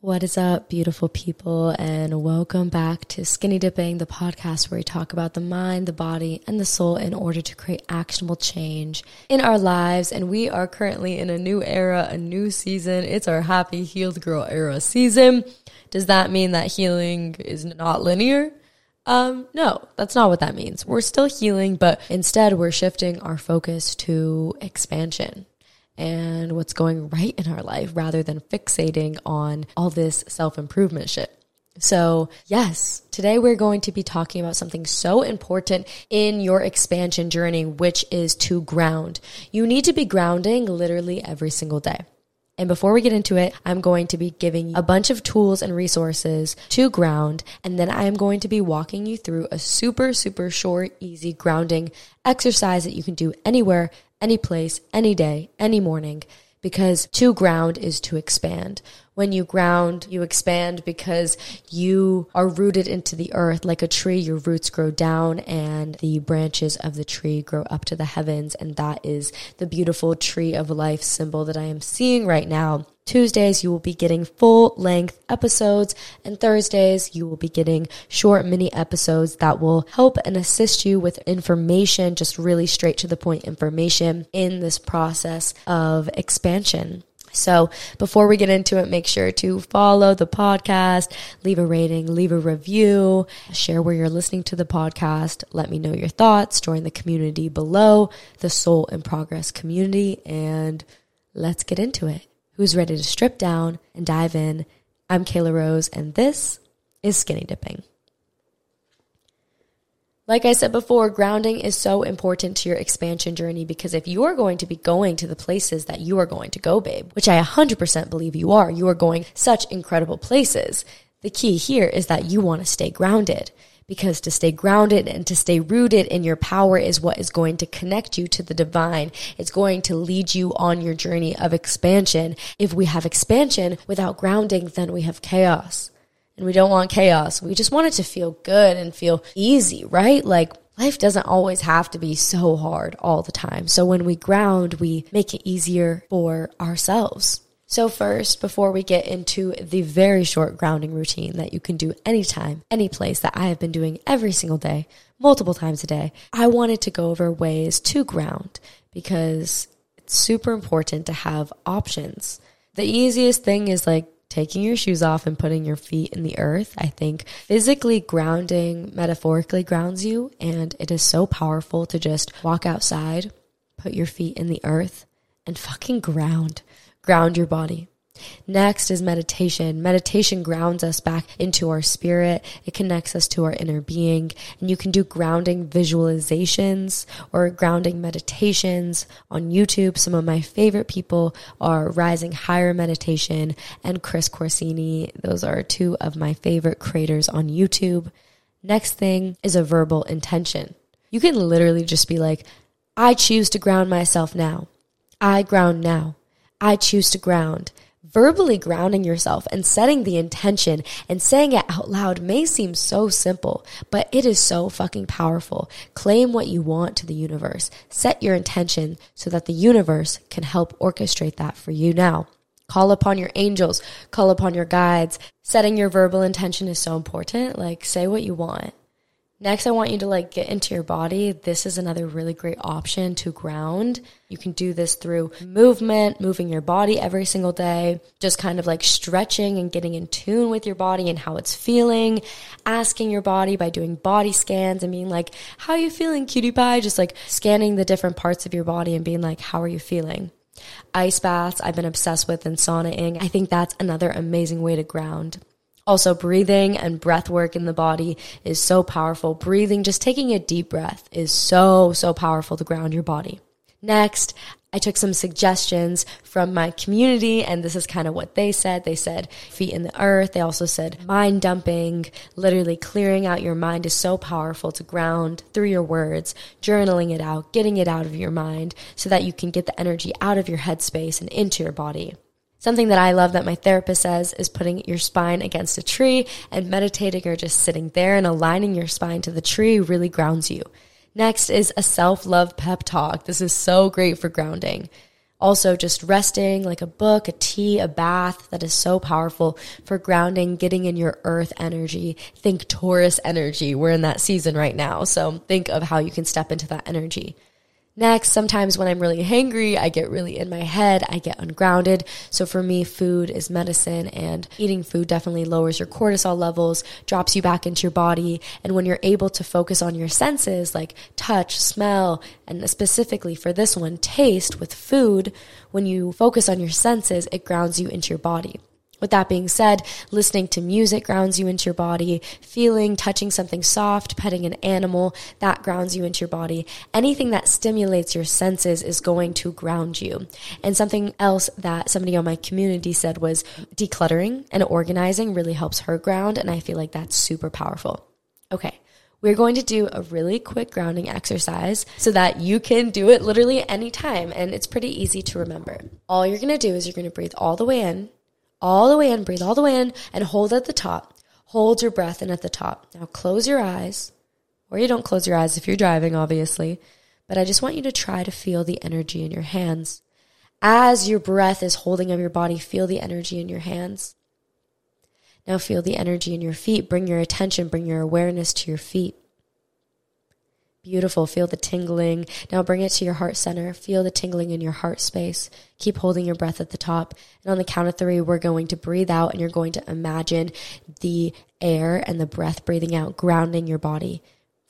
What is up, beautiful people, and welcome back to Skinny Dipping, the podcast where we talk about the mind, the body, and the soul in order to create actionable change in our lives. And we are currently in a new era, a new season. It's our happy healed girl era season. Does that mean that healing is not linear? Um, no, that's not what that means. We're still healing, but instead we're shifting our focus to expansion and what's going right in our life rather than fixating on all this self improvement shit. So, yes, today we're going to be talking about something so important in your expansion journey, which is to ground. You need to be grounding literally every single day. And before we get into it, I'm going to be giving you a bunch of tools and resources to ground. And then I am going to be walking you through a super, super short, easy grounding exercise that you can do anywhere any place, any day, any morning, because to ground is to expand. When you ground, you expand because you are rooted into the earth like a tree. Your roots grow down and the branches of the tree grow up to the heavens. And that is the beautiful tree of life symbol that I am seeing right now Tuesdays, you will be getting full length episodes, and Thursdays, you will be getting short mini episodes that will help and assist you with information, just really straight to the point information in this process of expansion. So before we get into it, make sure to follow the podcast, leave a rating, leave a review, share where you're listening to the podcast. Let me know your thoughts, join the community below, the Soul in Progress community, and let's get into it who's ready to strip down and dive in. I'm Kayla Rose, and this is Skinny Dipping. Like I said before, grounding is so important to your expansion journey because if you are going to be going to the places that you are going to go, babe, which I 100% believe you are, you are going such incredible places. The key here is that you want to stay grounded because to stay grounded and to stay rooted in your power is what is going to connect you to the divine. It's going to lead you on your journey of expansion. If we have expansion without grounding, then we have chaos. And we don't want chaos. We just want it to feel good and feel easy, right? Like life doesn't always have to be so hard all the time. So when we ground, we make it easier for ourselves. So, first, before we get into the very short grounding routine that you can do anytime, any place that I have been doing every single day, multiple times a day, I wanted to go over ways to ground because it's super important to have options. The easiest thing is like taking your shoes off and putting your feet in the earth. I think physically grounding metaphorically grounds you, and it is so powerful to just walk outside, put your feet in the earth, and fucking ground ground your body. Next is meditation. Meditation grounds us back into our spirit. It connects us to our inner being. And you can do grounding visualizations or grounding meditations on YouTube. Some of my favorite people are Rising Higher Meditation and Chris Corsini. Those are two of my favorite creators on YouTube. Next thing is a verbal intention. You can literally just be like, I choose to ground myself now. I ground now. I choose to ground. Verbally grounding yourself and setting the intention and saying it out loud may seem so simple, but it is so fucking powerful. Claim what you want to the universe. Set your intention so that the universe can help orchestrate that for you now. Call upon your angels, call upon your guides. Setting your verbal intention is so important. Like, say what you want. Next, I want you to like get into your body. This is another really great option to ground. You can do this through movement, moving your body every single day, just kind of like stretching and getting in tune with your body and how it's feeling, asking your body by doing body scans and being like, how are you feeling, cutie pie? Just like scanning the different parts of your body and being like, how are you feeling? Ice baths, I've been obsessed with and saunaing. I think that's another amazing way to ground. Also, breathing and breath work in the body is so powerful. Breathing, just taking a deep breath, is so, so powerful to ground your body. Next, I took some suggestions from my community, and this is kind of what they said. They said feet in the earth. They also said mind dumping, literally clearing out your mind is so powerful to ground through your words, journaling it out, getting it out of your mind so that you can get the energy out of your headspace and into your body. Something that I love that my therapist says is putting your spine against a tree and meditating or just sitting there and aligning your spine to the tree really grounds you. Next is a self love pep talk. This is so great for grounding. Also, just resting, like a book, a tea, a bath, that is so powerful for grounding, getting in your earth energy. Think Taurus energy. We're in that season right now. So think of how you can step into that energy. Next, sometimes when I'm really hangry, I get really in my head, I get ungrounded. So for me, food is medicine and eating food definitely lowers your cortisol levels, drops you back into your body. And when you're able to focus on your senses like touch, smell, and specifically for this one, taste with food, when you focus on your senses, it grounds you into your body. With that being said, listening to music grounds you into your body, feeling, touching something soft, petting an animal, that grounds you into your body. Anything that stimulates your senses is going to ground you. And something else that somebody on my community said was decluttering and organizing really helps her ground. And I feel like that's super powerful. Okay. We're going to do a really quick grounding exercise so that you can do it literally anytime. And it's pretty easy to remember. All you're going to do is you're going to breathe all the way in all the way in, breathe all the way in, and hold at the top. Hold your breath in at the top. Now close your eyes, or you don't close your eyes if you're driving, obviously. But I just want you to try to feel the energy in your hands. As your breath is holding up your body, feel the energy in your hands. Now feel the energy in your feet. Bring your attention, bring your awareness to your feet. Beautiful. Feel the tingling. Now bring it to your heart center. Feel the tingling in your heart space. Keep holding your breath at the top. And on the count of three, we're going to breathe out and you're going to imagine the air and the breath breathing out, grounding your body.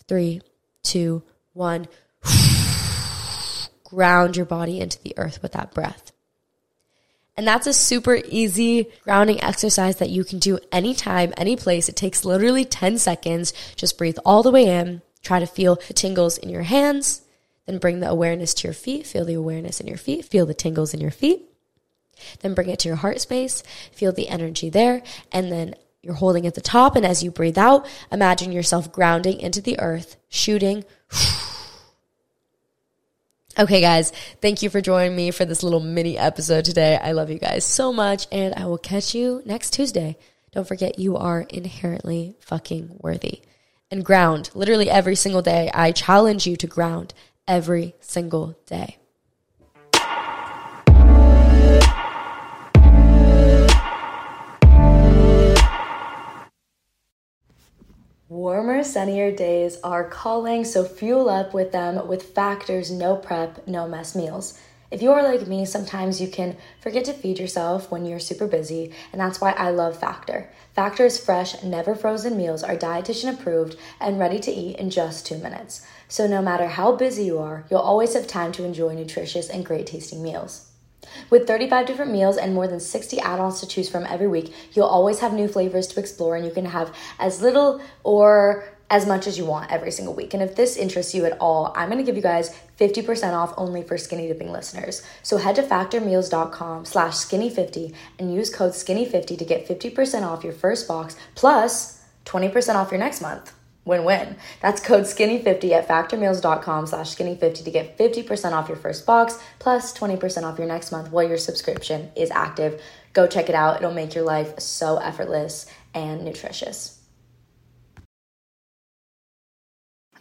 Three, two, one. Ground your body into the earth with that breath. And that's a super easy grounding exercise that you can do anytime, any place. It takes literally 10 seconds. Just breathe all the way in Try to feel the tingles in your hands, then bring the awareness to your feet. Feel the awareness in your feet. Feel the tingles in your feet. Then bring it to your heart space. Feel the energy there. And then you're holding at the top. And as you breathe out, imagine yourself grounding into the earth, shooting. Okay, guys, thank you for joining me for this little mini episode today. I love you guys so much, and I will catch you next Tuesday. Don't forget, you are inherently fucking worthy and ground literally every single day. I challenge you to ground every single day. Warmer, sunnier days are calling, so fuel up with them with Factor's no prep, no mess meals. If you are like me, sometimes you can forget to feed yourself when you're super busy, and that's why I love Factor. Factor's fresh, never frozen meals are dietitian approved and ready to eat in just two minutes. So no matter how busy you are, you'll always have time to enjoy nutritious and great tasting meals. With 35 different meals and more than 60 add ons to choose from every week, you'll always have new flavors to explore, and you can have as little or as much as you want every single week. And if this interests you at all, I'm going to give you guys 50% off only for skinny dipping listeners. So head to factormeals.com slash skinny50 and use code skinny50 to get 50% off your first box plus 20% off your next month. win-win. That's code skinny50 at factormeals.com slash skinny50 to get 50% off your first box plus 20% off your next month while your subscription is active. Go check it out. It'll make your life so effortless and nutritious.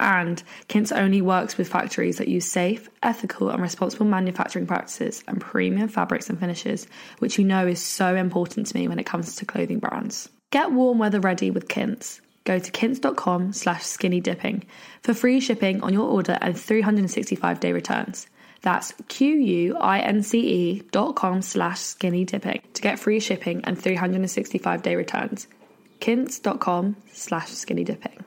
And Quince only works with factories that use safe, ethical, and responsible manufacturing practices and premium fabrics and finishes, which you know is so important to me when it comes to clothing brands. Get warm weather ready with Quince. Go to quince.com slash skinny dipping for free shipping on your order and 365 day returns. That's Q-U-I-N-C-E dot com slash skinny dipping to get free shipping and 365 day returns. Quince.com slash skinny dipping.